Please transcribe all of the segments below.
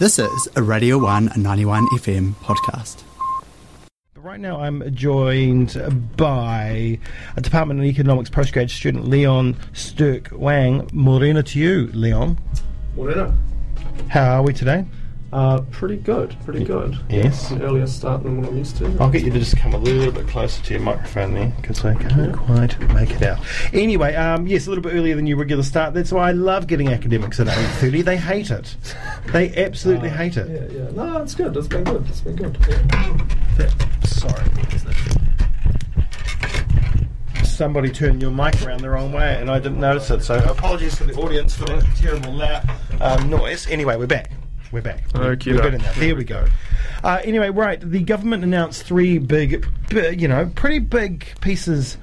This is a Radio 1 91 FM podcast. Right now, I'm joined by a Department of Economics postgrad student, Leon Sturk Wang. Morena to you, Leon. Morena. How are we today? Uh, pretty good, pretty good. Yes. An earlier start than what I'm used to. I'll get you to just come a little bit closer to your microphone there because I can't quite make it out. Anyway, um, yes, a little bit earlier than your regular start. That's why I love getting academics at 8.30. They hate it. They absolutely hate it. Yeah, yeah. No, it's good. It's been good. It's been good. Yeah. Sorry. Somebody turned your mic around the wrong way and I didn't notice it. So apologies to the audience for that terrible loud um, noise. Anyway, we're back. We're back. We're- Okey We're enough. There we go. Uh, anyway, right. The government announced three big, you know, pretty big pieces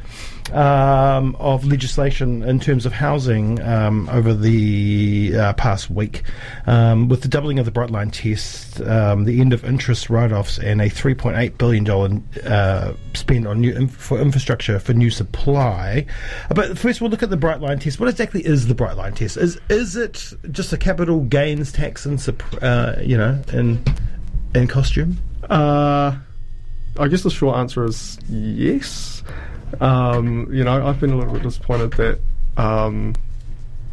um, of legislation in terms of housing um, over the uh, past week, um, with the doubling of the bright line test, um, the end of interest write-offs, and a 3.8 billion dollar uh, spend on new inf- for infrastructure for new supply. Uh, But first, we'll look at the bright line test. What exactly is the bright line test? Is is it just a capital gains tax in uh, you know in in costume? Uh, I guess the short answer is yes. Um, you know, I've been a little bit disappointed that um,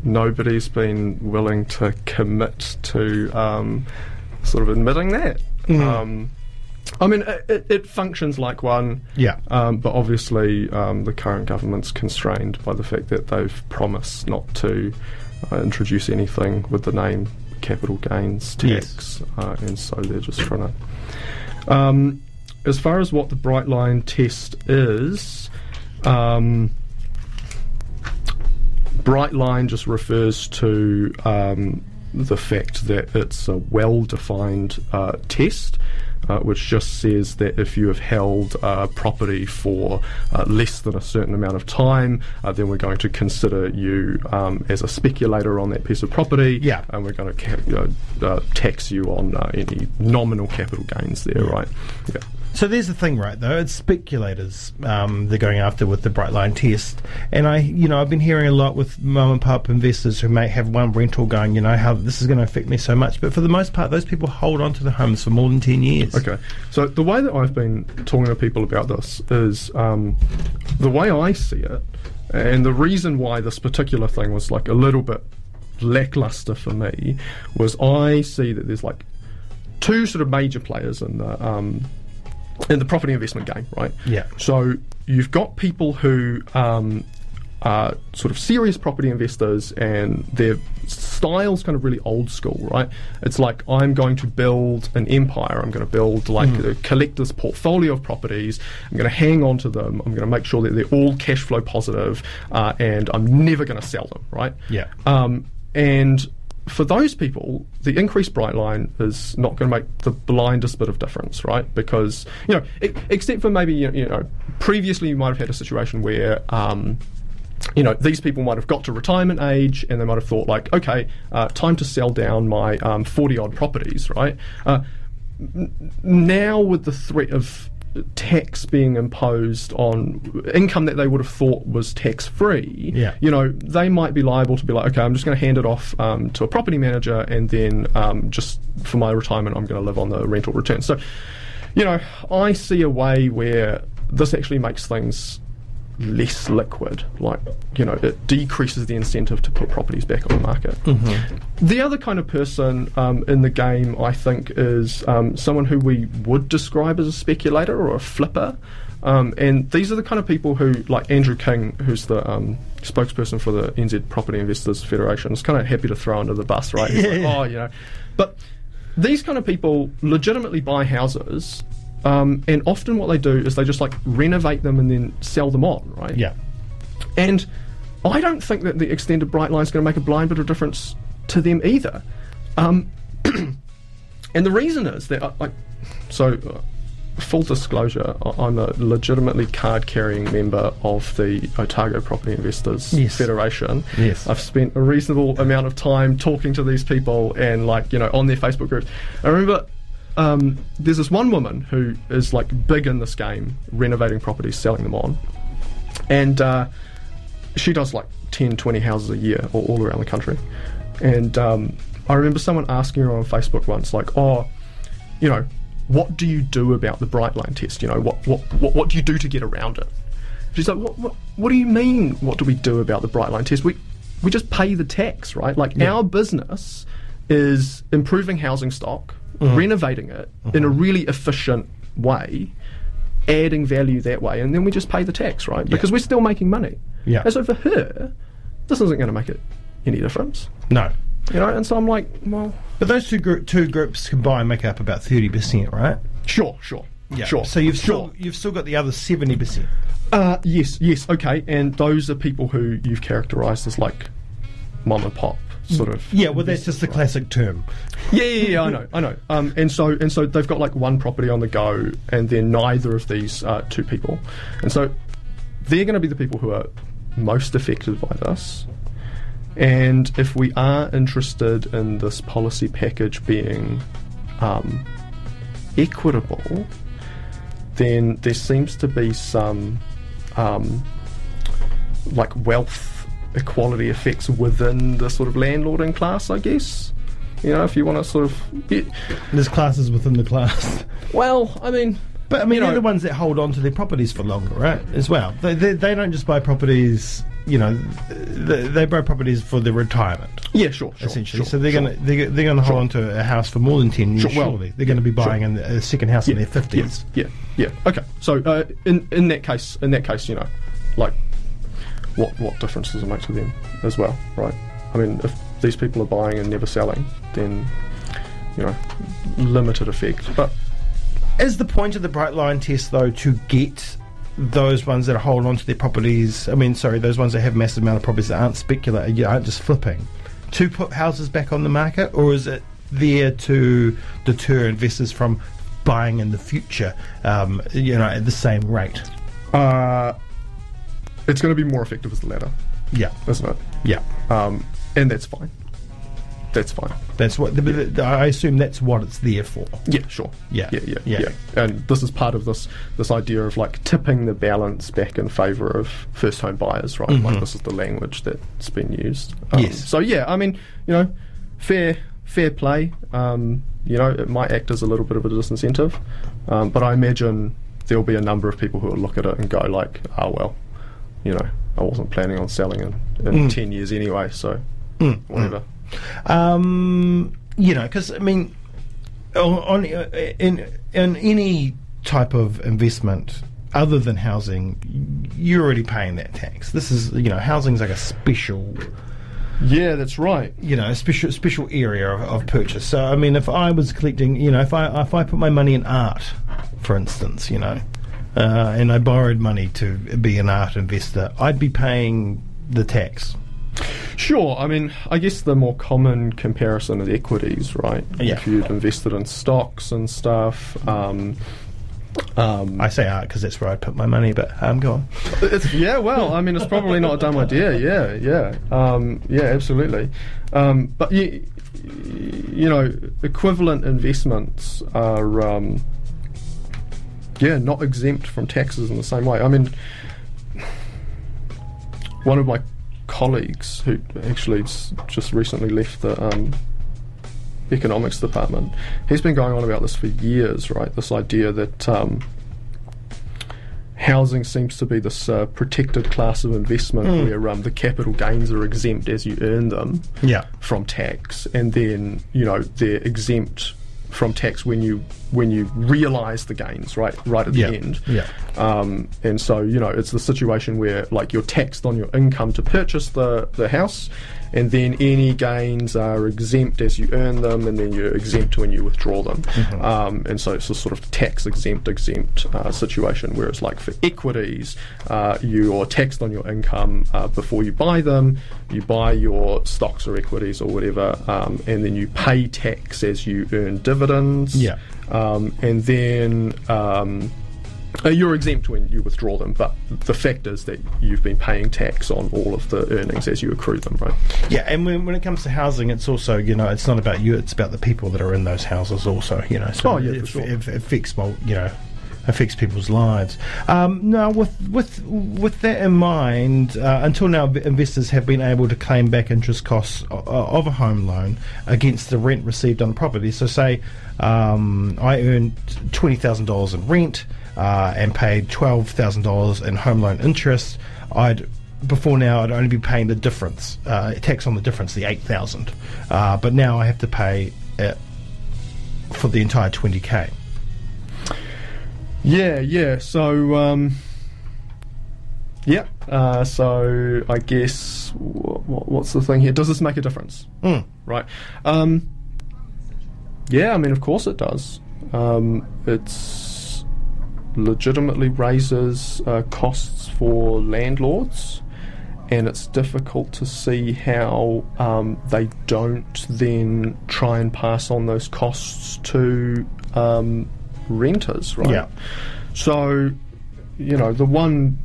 nobody's been willing to commit to um, sort of admitting that. Um, I mean, it, it, functions like one. Yeah. Um, but obviously, um, the current government's constrained by the fact that they've promised not to uh, introduce anything with the name capital gains Yes. tax, uh, and so they're just trying to. Um, as far as what the bright line test is, um, bright line just refers to um, the fact that it's a well-defined uh, test. Uh, which just says that if you have held uh, property for uh, less than a certain amount of time, uh, then we're going to consider you um, as a speculator on that piece of property, Yeah. and we're going to ca- uh, uh, tax you on uh, any nominal capital gains there, right? Yeah. So there's the thing, right? Though it's speculators um, they're going after with the bright line test, and I, you know, I've been hearing a lot with mom and pop investors who may have one rental going, you know, how this is going to affect me so much. But for the most part, those people hold on to the homes for more than ten years. Okay, so the way that I've been talking to people about this is um, the way I see it, and the reason why this particular thing was like a little bit lackluster for me was I see that there's like two sort of major players in the um, in the property investment game, right? Yeah. So you've got people who um, are sort of serious property investors, and their style's kind of really old school, right? It's like I'm going to build an empire. I'm going to build like a collector's portfolio of properties. I'm going to hang on to them. I'm going to make sure that they're all cash flow positive, uh, and I'm never going to sell them, right? Yeah. Um, and for those people, the increased bright line is not going to make the blindest bit of difference, right? Because you know, e- except for maybe you know, previously you might have had a situation where. Um, you know, these people might have got to retirement age and they might have thought, like, okay, uh, time to sell down my 40 odd properties, right? Uh, now, with the threat of tax being imposed on income that they would have thought was tax free, Yeah. you know, they might be liable to be like, okay, I'm just going to hand it off um, to a property manager, and then um, just for my retirement, I'm going to live on the rental return. So, you know, I see a way where this actually makes things less liquid. Like, you know, it decreases the incentive to put properties back on the market. The other kind of person um, in the game, I think, is um, someone who we would describe as a speculator or a flipper. Um, and these are the kind of people who, like Andrew King, who's the um, spokesperson for the NZ Property Investors Federation, is kind of happy to throw under the bus, right? He's like, oh, you know. But these kind of people legitimately buy houses, um, and often what they do is they just like renovate them and then sell them on, right? Yeah. And I don't think that the extended bright line is going to make a blind bit of difference to them either. Um, and the reason is that, uh, like, so uh, full disclosure, I- I'm a legitimately card carrying member of the Otago Property Investors Yes. Federation. Yes. I've spent a reasonable amount of time talking to these people and, like, you know, on their Facebook groups. I remember. Um, there's this one woman who is like big in this game, renovating properties, selling them on, and uh, she does like 10, 20 houses a year all, all around the country. And um, I remember someone asking her on Facebook once, like, "Oh, you know, what do you do about the bright line test? You know, what what what, what do you do to get around it?" She's like, "What what what do you mean? What do we do about the bright line test? We we just pay the tax, right? Like our business is improving housing stock, Mm-hmm. renovating it in a really efficient way." Adding value that way, and then we just pay the tax, right? Because we're still making money. Yeah. And so for her, this isn't going to make it any difference. No. You know, and so I'm like, well, But those two group, two groups combined make up about thirty percent, right? sure, sure, yeah. sure. So you've sure. still you've still got the other seventy percent. Uh, yes, yes, okay. And those are people who you've characterised as like mom and pop sort of. Yeah, well, that's just the classic term. Yeah, yeah, yeah. I know, I know. Um, and so and so they've got like one property on the go, and they're neither of these uh, two people, and so they're going to be the people who are most affected by this. And if we are interested in this policy package being um, equitable, then there seems to be some um, like wealth equality effects within the sort of landlording class, I guess. You know, if you want to sort of. y- There's classes within the class. well, I mean. But I mean, they're the ones that hold on to their properties for longer, right? As well, they they, they don't just buy properties. You know, they, they buy properties for their retirement, Yeah, sure. sure essentially. sure, so they're sure. gonna they're, they're gonna hold on to a house for more than ten years. Sure, well, surely they're going to be buying a second house in their fifties. Yeah, yeah, yeah. Okay, so uh, in in that case, in that case, you know, like, what what difference does it make to them as well, right? I mean, if these people are buying and never selling, then you know, limited effect. But Is the point of the bright line test though to get those ones that hold on to their properties? I mean, sorry, those ones that have massive amount of properties that aren't speculative, you aren't just flipping, to put houses back on the market, or is it there to deter investors from buying in the future? Um, you know, at the same rate. uh, it's going to be more effective as the latter, Yeah, isn't it? yeah. Um, and that's fine. That's fine. That's what the, the- I assume. That's what it's there for. Yeah, sure. Yeah, yeah, yeah, yeah. yeah, And this is part of this this idea of like tipping the balance back in favour of first home buyers, right? Like this is the language that's been used. Um, Mm-hmm. Yes. So yeah, I mean, you know, fair fair play. Um, you know, it might act as a little bit of a disincentive, um, but I imagine there'll be a number of people who will look at it and go like, oh well, you know, I wasn't planning on selling in, in Mm. ten years anyway, so whatever. Um, you know, because I mean, on, on in in any type of investment other than housing, you're already paying that tax. This is you know, housing's like a special Yeah, that's right. you know, a special special area of, of purchase. So I mean, if I was collecting, you know, if I if I put my money in art, for instance, you know, uh, and I borrowed money to be an art investor, I'd be paying the tax. Sure. I mean, I guess the more common comparison is equities, right? Yeah. If you'd invested in stocks and stuff. Um, um, I say art because that's where I'd put my money, but I'm on. it's, yeah, well, I mean, it's probably not a dumb idea. Yeah, yeah, um, yeah, absolutely. Um, but you, you know, equivalent investments are, um, yeah, not exempt from taxes in the same way. I mean, one of my colleagues who actually just recently left the um, economics department, he's been going on about this for years, right? This idea that um, housing seems to be this uh, protected class of investment where um, the capital gains are exempt as you earn them Yeah. from tax, and then you know they're exempt from tax when you when you realise the gains, right? Right at Yeah. the end. Yeah. Um, and so you know it's the situation where like you're taxed on your income to purchase the the house, and then any gains are exempt as you earn them, and then you're exempt when you withdraw them. Mm-hmm. Um, and so it's a sort of tax exempt exempt uh, situation. Whereas like for equities, uh, you're taxed on your income uh, before you buy them. You buy your stocks or equities or whatever, um, and then you pay tax as you earn dividends. Yeah. Um, and then um, uh, you're exempt when you withdraw them, but the fact is that you've been paying tax on all of the earnings as you accrue them, right? Yeah, and when, when it comes to housing, it's also you know it's not about you; it's about the people that are in those houses also. You know, so Oh, yeah, it, for sure. it, it affects well, you know affects people's lives. Um, now, with with with that in mind, uh, until now, investors have been able to claim back interest costs of a home loan against the rent received on the property. So, say um, I earned twenty thousand dollars in rent uh, and paid twelve thousand dollars in home loan interest. I'd before now I'd only be paying the difference, uh, tax on the difference, the eight thousand. Uh, but now I have to pay it for the entire twenty k. Yeah, yeah. So, um, yeah. Uh, so I guess what, what's the thing here? Does this make a difference? Mm. Right. Um, yeah, I mean, of course it does. Um, it's legitimately raises uh, costs for landlords, and it's difficult to see how um, they don't then try and pass on those costs to um, renters, right? Yeah. So, you know, the one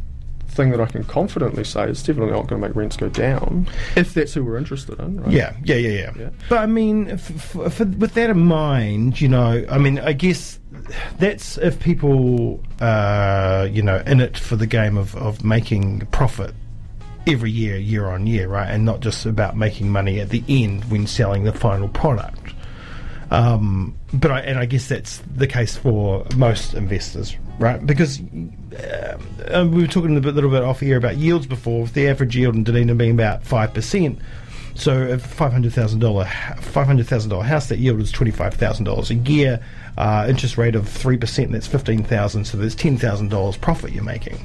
thing that I can confidently say is definitely not going to make rents go down if that's who we're interested in, right? Yeah, yeah, yeah, yeah. Yeah. But I mean, f- f- for, with that in mind, you know, I mean, I guess that's if people, uh, you know, in it for the game of, of making profit every year, year on year, right, and not just about making money at the end when selling the final product. Um, but I, and I guess that's the case for most investors, right? Because uh, uh, we were talking a bit, little bit off here about yields before, the average yield in Dunedin being about five percent. So, a five hundred thousand dollar five hundred thousand dollar house, that yield is twenty five thousand dollars a year. Uh, interest rate of three percent, that's fifteen thousand. So there's ten thousand dollars profit you're making.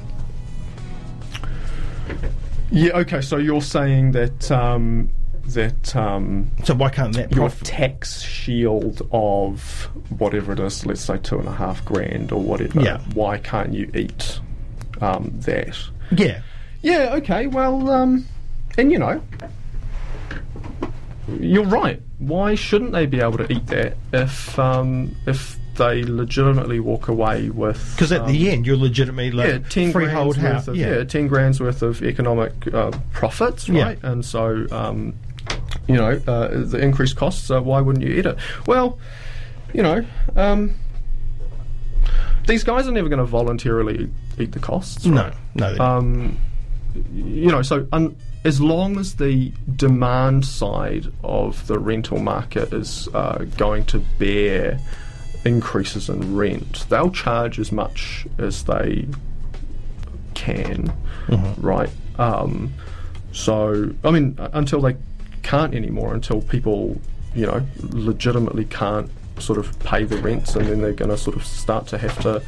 Yeah. Okay. So you're saying that um, that um, So why can't that your profit? tax shield of whatever it is, let's say two and a half grand or whatever. Yeah. Why can't you eat um, that? yeah, Yeah. Okay. Well, um, and you know, you're right. Why shouldn't they be able to eat that if um, if they legitimately walk away with? because at um, the end you're legitimately like yeah, ten freehold grand's house. worth of, yeah. ten grand's worth of economic uh, profits, Yeah. right? And so, um, you know, uh, the increased costs. Uh, why wouldn't you eat it? Well, you know, um, these guys are never going to voluntarily eat the costs. No, right? no, don't. Um, you know, so un- as long as the demand side of the rental market is uh, going to bear increases in rent, they'll charge as much as they can, right? Um, so, I mean, until they can't anymore, until people, you know, legitimately can't sort of pay the rents, and then they're going to sort of start to have to,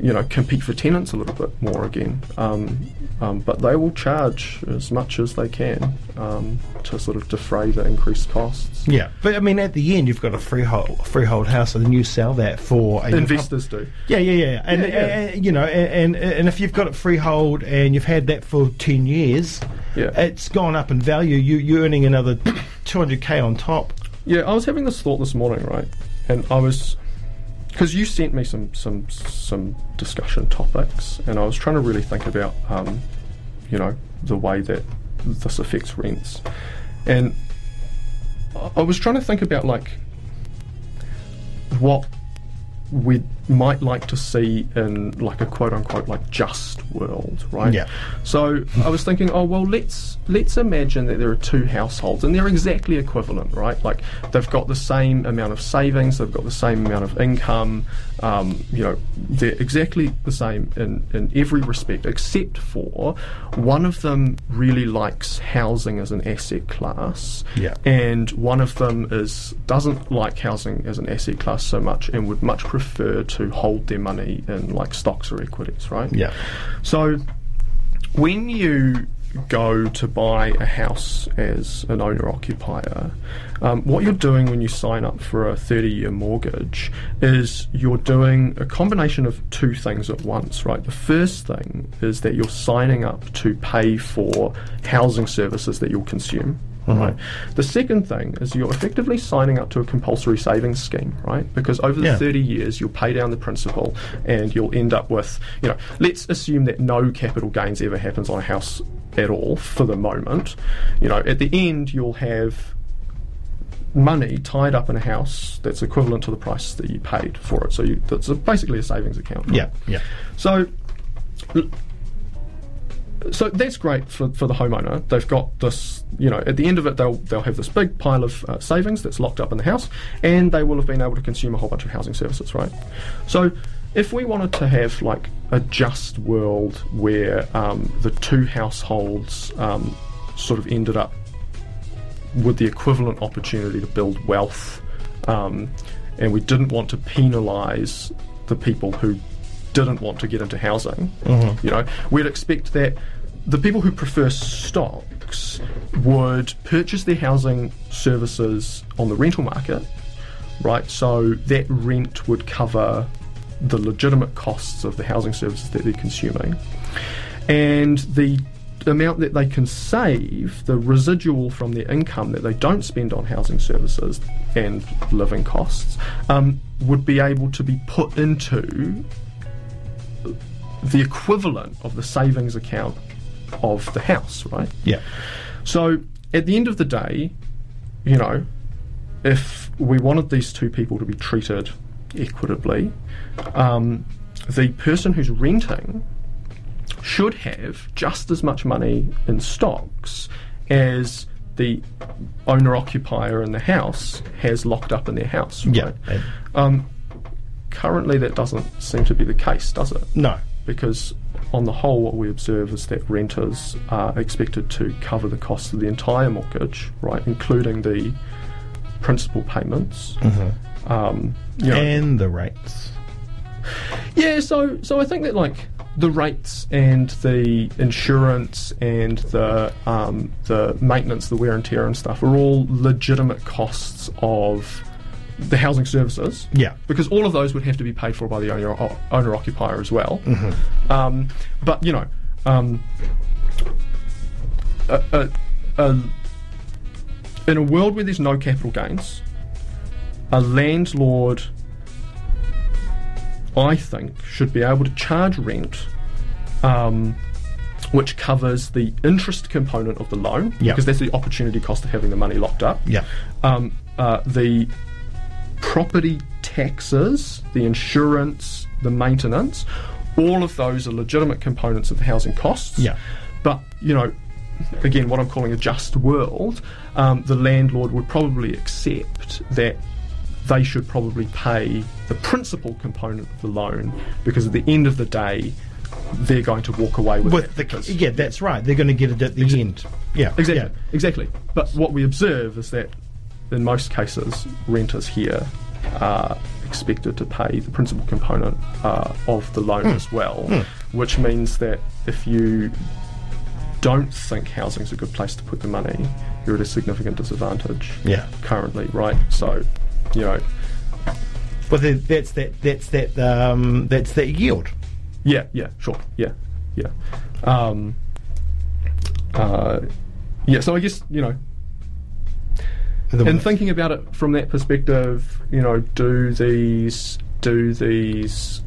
you know, compete for tenants a little bit more again. Um, um, but they will charge as much as they can um, to sort of defray the increased costs. Yeah, but I mean, at the end, you've got a freehold freehold house, and then you sell that for a Investors do. Yeah, yeah, yeah, and Yeah, yeah. and, you know, and, and and if you've got it freehold and you've had that for ten years, Yeah. it's gone up in value. You you're earning another two hundred k on top. Yeah, I was having this thought this morning, right? And I was because you sent me some some some discussion topics, and I was trying to really think about, um, you know, the way that this affects rents, and I- was trying to think about like what we might like to see in like a quote unquote like just world, right? Yeah. So I was thinking, oh well, let's let's imagine that there are two households and they're exactly equivalent, right? Like they've got the same amount of savings, they've got the same amount of income, um, you know, they're exactly the same in in every respect, except for one of them really likes housing as an asset class, Yeah. and one of them is doesn't like housing as an asset class so much and would much prefer to hold their money in like stocks or equities, right? Yeah, So when you go to buy a house as an owner occupier, um, what you're doing when you sign up for a 30 year mortgage is you're doing a combination of two things at once, right? The first thing is that you're signing up to pay for housing services that you'll consume. Right. The second thing is you're effectively signing up to a compulsory savings scheme, right? Because over the Yeah. 30 years, you'll pay down the principal and you'll end up with, you know, let's assume that no capital gains ever happens on a house at all for the moment. You know, at the end, you'll have money tied up in a house that's equivalent to the price that you paid for it. So you, that's a, basically a savings account. right? Yeah, yeah. So, so that's great for, for the homeowner. They've got this, you know, at the end of it, they'll they'll have this big pile of uh, savings that's locked up in the house, and they will have been able to consume a whole bunch of housing services, right? So, if we wanted to have like a just world where um, the two households um, sort of ended up with the equivalent opportunity to build wealth, um, and we didn't want to penalise the people who didn't want to get into housing. You know, we'd expect that the people who prefer stocks would purchase their housing services on the rental market, right? So that rent would cover the legitimate costs of the housing services that they're consuming, and the amount that they can save, the residual from their income that they don't spend on housing services and living costs, um, would be able to be put into the equivalent of the savings account of the house, right? Yeah. So at the end of the day, you know, if we wanted these two people to be treated equitably, um, the person who's renting should have just as much money in stocks as the owner occupier in the house has locked up in their house. Yeah. right? And- Um, currently, that doesn't seem to be the case, does it? no. Because on the whole, what we observe is that renters are expected to cover the cost of the entire mortgage, right, including the principal payments. Um, you know, And the rates. yeah, so so I think that like the rates and the insurance and the um, the maintenance, the wear and tear and stuff are all legitimate costs of the housing services. Yeah. because all of those would have to be paid for by the owner owner occupier as well. Um, but you know, um, a, a, a, in a world where there's no capital gains, a landlord, I think, should be able to charge rent. Um, which covers the interest component of the loan, Yeah. because that's the opportunity cost of having the money locked up Yeah. um, uh, the property taxes, the insurance, the maintenance, all of those are legitimate components of the housing costs. Yeah. But, you know, again, what I'm calling a just world, um, the landlord would probably accept that they should probably pay the principal component of the loan because at the end of the day, they're going to walk away with, With the yeah, that's right. They're going to get it at the end. Yeah. Exactly. Yeah. Exactly. But what we observe is that in most cases, renters here are expected to pay the principal component uh, of the loan Hmm. as well, which means that if you don't think housing's a good place to put the money, you're at a significant disadvantage Yeah. currently, right? So, you know, But then that's that. That's that. Um, that's that yield. Yeah, yeah, sure, yeah, yeah. Um, uh, yeah, so I guess you know, The- and thinking about it from that perspective, you know, do these do these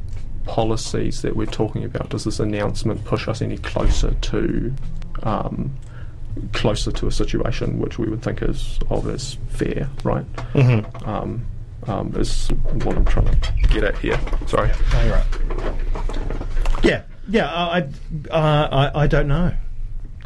policies that we're talking about? Does this announcement push us any closer to um, closer to a situation which we would think is of as fair, right? Mhm. Um, um, is what I'm trying to get at here. Sorry. All right. Yeah, yeah. I, I, uh, I, I don't know.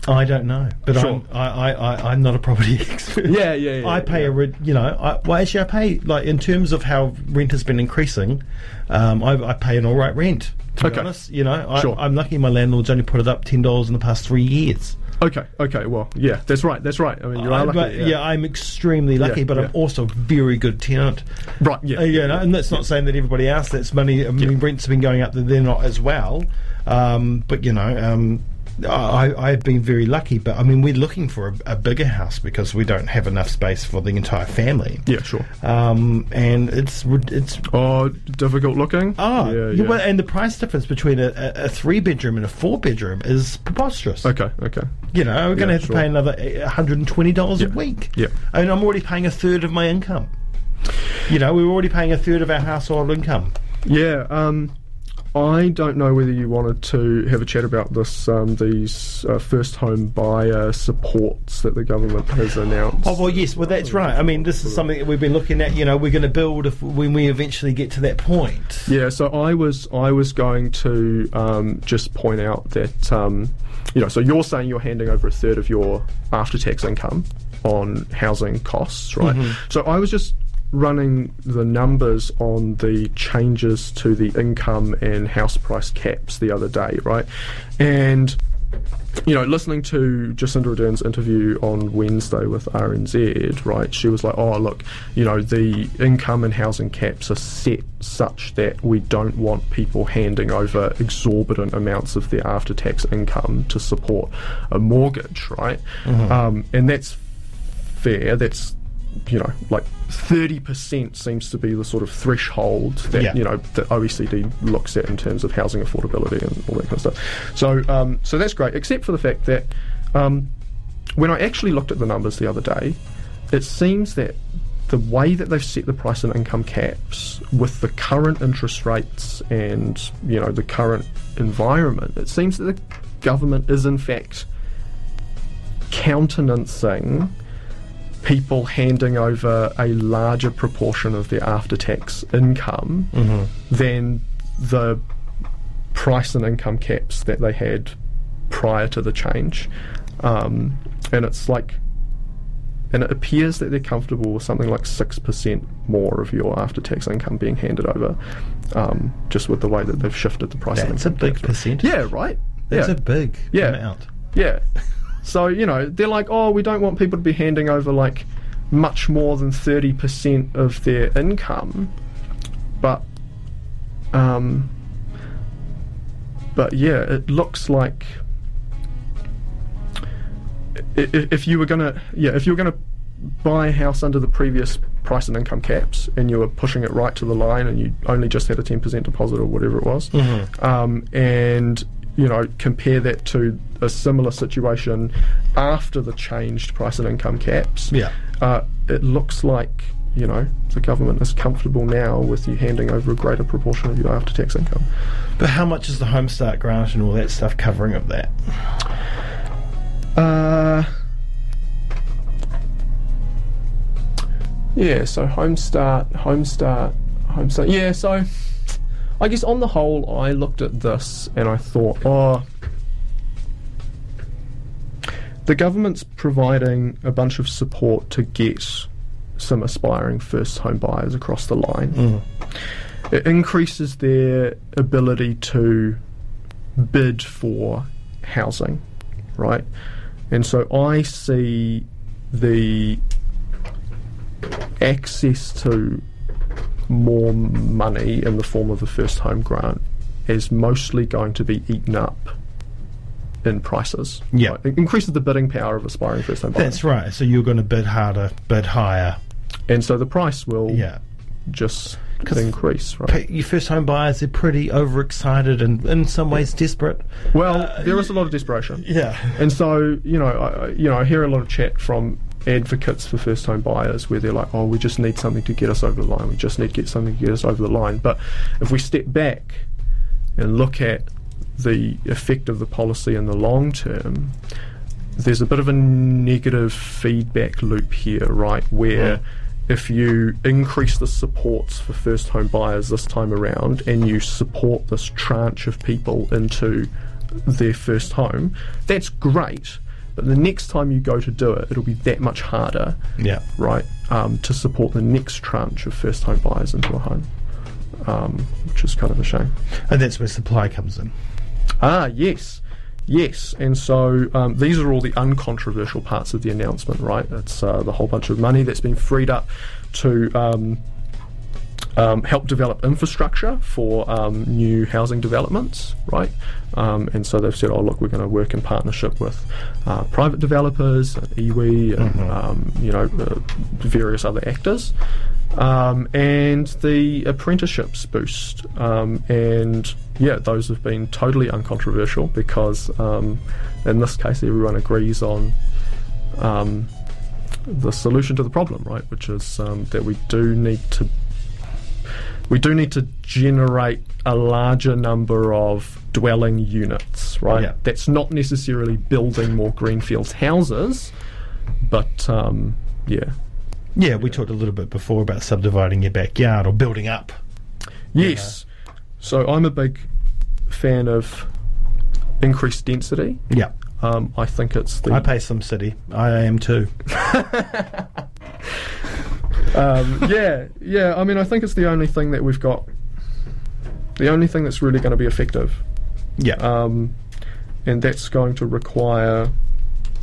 I don't know, but Sure. I'm, I, I, I, I'm not a property expert. Yeah, yeah, yeah, I pay yeah. a, re- you know, I, well, actually, I pay like in terms of how rent has been increasing. Um, I, I pay an all right rent. To be honest, you know, I, Sure. I'm lucky my landlord's only put it up ten dollars in the past three years. Okay, okay, well, yeah, that's right, that's right. I mean, you are lucky. but, yeah. I'm extremely lucky, Yeah, but I'm also a very good tenant. Right, yeah. Uh, you know, and that's not saying that everybody else that's money. I mean, Yeah. rents have been going up; that they're not as well. Um, but you know, um, I, I've been very lucky. But I mean, we're looking for a, a bigger house because we don't have enough space for the entire family. Yeah, sure. Um, and it's it's Oh, difficult looking? oh, yeah, yeah, well, and the price difference between a, a, three bedroom and a four bedroom is preposterous. okay, okay. You know, we're going to Yeah, have to pay another one hundred and twenty dollars a week. Yeah. I mean, I'm already paying a third of my income. You know, we we're already paying a third of our household income. Yeah, um, I don't know whether you wanted to have a chat about this, um, these uh, first home buyer supports that the government has announced. Oh well, yes, well that's right. I mean, this is something that we've been looking at. You know, we're going to build if when we eventually get to that point. Yeah, so I was I was going to um, just point out that um, you know, so you're saying you're handing over a third of your after tax income on housing costs, right? So I was just running the numbers on the changes to the income and house price caps the other day, right? And you know, listening to Jacinda Ardern's interview on Wednesday with RNZ, right, she was like, oh, look, you know, the income and housing caps are set such that we don't want people handing over exorbitant amounts of their after tax income to support a mortgage, right? Um, and that's fair. That's you know, like 30% seems to be the sort of threshold that, Yeah. you know, that OECD looks at in terms of housing affordability and all that kind of stuff. So, um, so that's great, except for the fact that um, when I actually looked at the numbers the other day, it seems that the way that they've set the price and income caps with the current interest rates and, you know, the current environment, it seems that the government is in fact countenancing people handing over a larger proportion of their after tax income than the price and income caps that they had prior to the change. Um, and it's like, and it appears that they're comfortable with something like 6% more of your after tax income being handed over, um, just with the way that they've shifted the price and That's a big caps. percentage. Yeah, right? That's yeah. a big Yeah. amount. Yeah. So, you know, they're like, oh, we don't want people to be handing over like much more than 30% of their income. But, um, but yeah, it looks like if you were gonna, yeah, if you were gonna buy a house under the previous price and income caps and you were pushing it right to the line and you only just had a 10% deposit or whatever it was, um, and you know, compare that to a similar situation after the changed price and income caps. Yeah. Uh, it looks like, you know, the government is comfortable now with you handing over a greater proportion of your after tax income. But how much is the Home Start grant and all that stuff covering of that? Uh, yeah, so Home Start, Home Start, Home Start. Yeah, so I guess on the whole, I looked at this and I thought, oh, the government's providing a bunch of support to get some aspiring first home buyers across the line. Mm. It increases their ability to bid for housing, right? And so I see the access to more money in the form of a first home grant is mostly going to be eaten up in prices. Yeah. Right? It increases the bidding power of aspiring first home buyers. That's right. So you're going to bid harder, bid higher. And so the price will Yeah. just increase, right? Your first home buyers, they're pretty overexcited and in some ways desperate. Well, uh, there is a lot of desperation. Yeah. And so, you know, I- you know, I hear a lot of chat from advocates for first home buyers where they're like, "Oh, we just need something to get us over the line. We just need to get something to get us over the line." But if we step back and look at the effect of the policy in the long term, there's a bit of a negative feedback loop here, right? Where Mm. if you increase the supports for first home buyers this time around and you support this tranche of people into their first home, that's great. But the next time you go to do it, it'll be that much harder, Yeah. right, um, to support the next tranche of first home buyers into a home, um, which is kind of a shame. And that's where supply comes in. Ah, yes. Yes, and so um, these are all the uncontroversial parts of the announcement, right? It's uh, the whole bunch of money that's been freed up to um, um, help develop infrastructure for um, new housing developments, right? Um, and so they've said, oh, look, we're going to work in partnership with uh, private developers, and iwi, and um, you know, uh, various other actors. Um, and the apprenticeships boost. Um, and yeah, those have been totally uncontroversial because um, in this case, everyone agrees on um, the solution to the problem, right? Which is um, that we do need to we do need to generate a larger number of dwelling units, right? Yeah. That's not necessarily building more greenfields houses, but um, yeah. Yeah, we talked a little bit before about subdividing your backyard or building up. Yes. So I'm a big fan of increased density. Yeah. Um, I think it's the I pay some city. I am too. um, yeah, yeah. I mean, I think it's the only thing that we've got. The only thing that's really going to be effective, Yeah. um, and that's going to require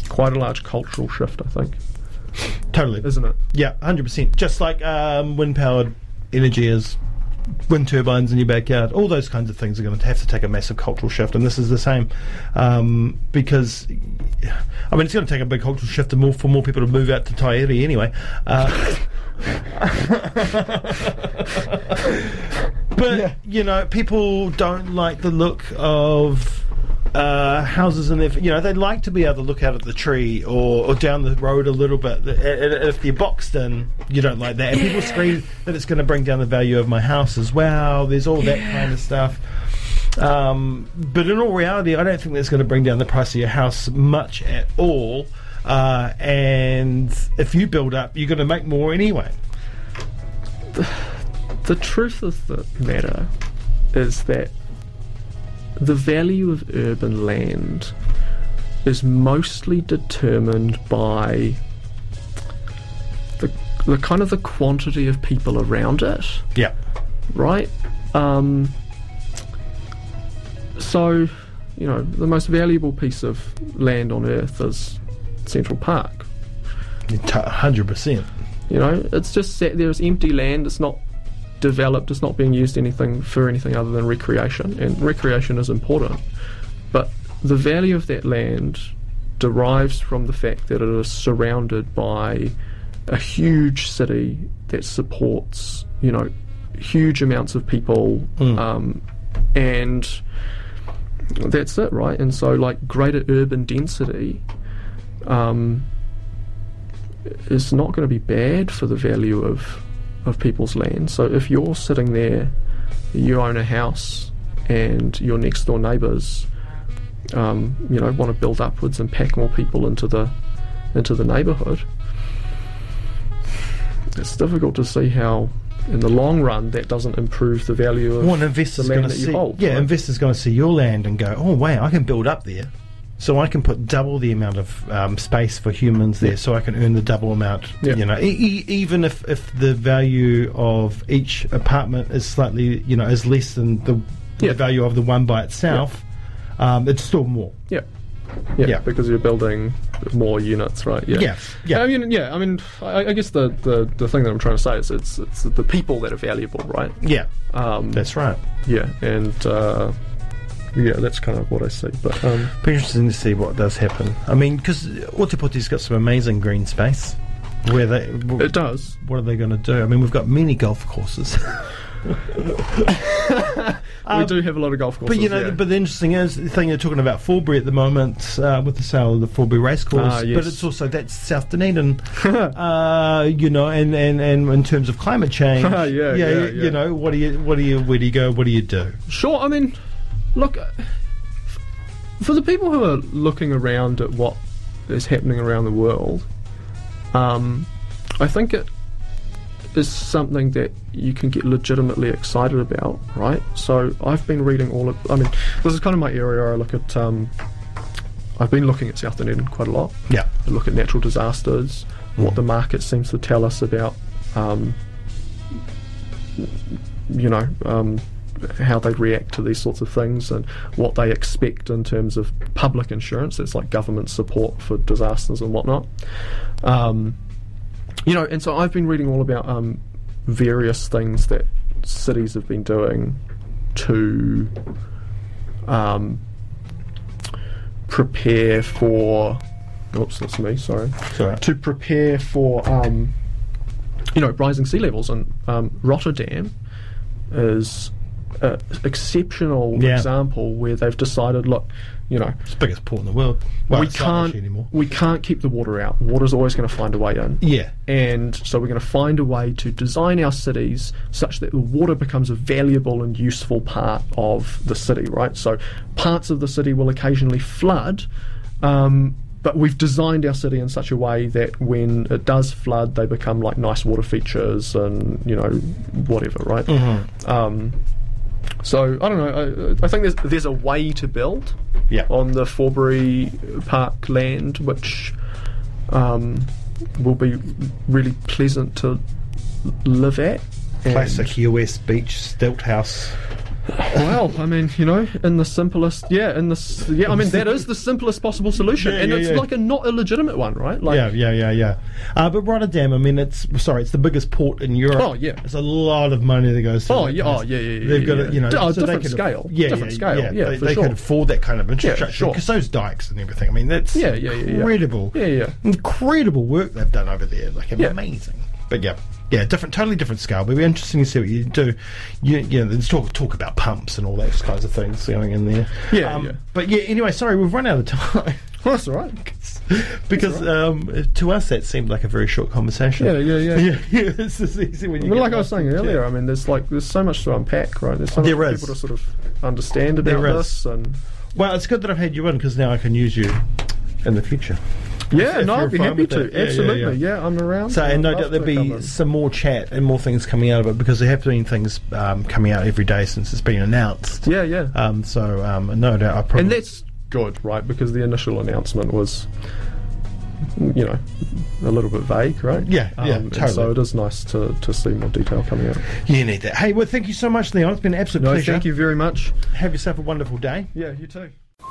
quite a large cultural shift. I think, totally. isn't it? Yeah, hundred percent. Just like um, wind powered energy is, wind turbines in your backyard, all those kinds of things are going to have to take a massive cultural shift, and this is the same um, because. I mean, it's going to take a big cultural shift to more, for more people to move out to Taieri anyway. Uh, but you know, people don't like the look of uh, houses and their. You know, they like to be able to look out at the tree or, or down the road a little bit. And- and If you're boxed in, you don't like that. And people scream that it's going to bring down the value of my house as well. There's all that kind of stuff. Um, but in all reality, I don't think that's going to bring down the price of your house much at all. Uh, and if you build up, you're going to make more anyway. The truth of the matter is that the value of urban land is mostly determined by the, the kind of the quantity of people around it, Yeah. right? Um, so, you know, the most valuable piece of land on earth is Central Park. Hundred percent. You know, it's just sat there as empty land. It's not developed. It's not being used anything for anything other than recreation, and recreation is important. But the value of that land derives from the fact that it is surrounded by a huge city that supports, you know, huge amounts of people, Mm. um, and that's it, right? And so, like, greater urban density. Um, is not going to be bad for the value of of people's land. So if you're sitting there, you own a house, and your next door neighbours, um, you know, want to build upwards and pack more people into the into the neighbourhood, it's difficult to see how, in the long run, that doesn't improve the value of Well, an investor's the land that you see. hold. yeah, right? investors going to see your land and go, "Oh, wow, I can build up there." So I can put double the amount of um, space for humans there, so I can earn the double amount. Yeah. You know, e- e- even if, if the value of each apartment is slightly, you know, is less than the, Yeah. the value of the one by itself, um, it's still more. Yeah. yeah. Yeah. because you're building more units, right? Yeah. Yeah, yeah. I mean, yeah. I mean, I, I guess the, the, the thing that I'm trying to say is it's it's the people that are valuable, right? Yeah, Um, that's right. yeah, and uh, yeah, that's kind of what I see. But um, Be interesting to see what does happen. I mean, because Otepoti's got some amazing green space. Where they, w- it does. what are they going to do? I mean, we've got many golf courses. we do have a lot of golf courses. But you know, yeah. but the interesting is the thing you're talking about Forbury at the moment uh, with the sale of the Forbury racecourse. Ah, yes. But it's also that's South Dunedin, uh, you know, and, and, and in terms of climate change, Yeah, yeah, you, yeah. you know, what do you what do you where do you go? What do you do? Sure. I mean, look, uh, for the people who are looking around at what is happening around the world, um, I think it is something that you can get legitimately excited about, right? So I've been reading all of. I mean, this is kind of my area. I look at. Um, I've been looking at South Dunedin quite a lot. Yeah, I look at natural disasters, what the market seems to tell us about, um, you know, um, how they react to these sorts of things and what they expect in terms of public insurance. It's like government support for disasters and whatnot. Um, you know, and so I've been reading all about um, various things that cities have been doing to um, prepare for. Oops, that's me. Sorry. Sorry. To prepare for, um, you know, rising sea levels, and um, Rotterdam is an exceptional Yeah. example where they've decided, look, you know, It's the biggest port in the world. Well, we can't anymore. we can't keep the water out. Water's always going to find a way in. Yeah. And so we're going to find a way to design our cities such that the water becomes a valuable and useful part of the city, right? So parts of the city will occasionally flood, um, but we've designed our city in such a way that when it does flood, they become like nice water features and, you know, whatever, right? Um, so I don't know. I, I think there's there's a way to build Yeah. on the Forbury Park land, which um, will be really pleasant to live at. Classic US beach stilt house. Well, I mean, you know, in the simplest, yeah, in the yeah, I mean, that is the simplest possible solution, Yeah, and yeah, it's yeah. like a not illegitimate one, right? Like, yeah, yeah, yeah, yeah. Uh, but Rotterdam, I mean, it's sorry, it's the biggest port in Europe. Oh, yeah. it's a lot of money that goes. To Oh, yeah, oh, yeah, yeah, yeah, They've got yeah. it, you know, Oh, so different could scale, yeah, different scale, yeah, they, they sure. could afford that kind of infrastructure sure. because those dikes and everything. I mean, that's Yeah, yeah, yeah, yeah. incredible. Yeah, yeah. incredible work they've done over there. Like amazing. But yeah, yeah, different, totally different scale. But it'll be interesting to see what you do. You, you know, there's talk talk about pumps and all those kinds of things going in there. Yeah, Um, yeah. But yeah, anyway, sorry, we've run out of time. Well, that's all right. because um, to us that seemed like a very short conversation. Yeah, yeah, yeah. yeah, yeah it's easy when you get like I was saying earlier, chat. I mean, there's like there's so much to unpack, right? There's so much There people to sort of understand about this, and Well, it's good that I've had you in because now I can use you in the future. Yeah, no, I'd be happy to. that. Yeah, yeah, Absolutely, yeah. yeah, I'm around. So, and no doubt there'll be some more chat and more things coming out of it because there have been things um, coming out every day since it's been announced. Yeah, yeah. Um, so, um, no doubt I probably. and that's good, right? Because the initial announcement was, you know, a little bit vague, right? Um, Yeah, yeah, and totally. so it is nice to, to see more detail coming out. you need that. Hey, well, thank you so much, Leon. It's been an absolute No, pleasure. thank you very much. Have yourself a wonderful day. Yeah, you too.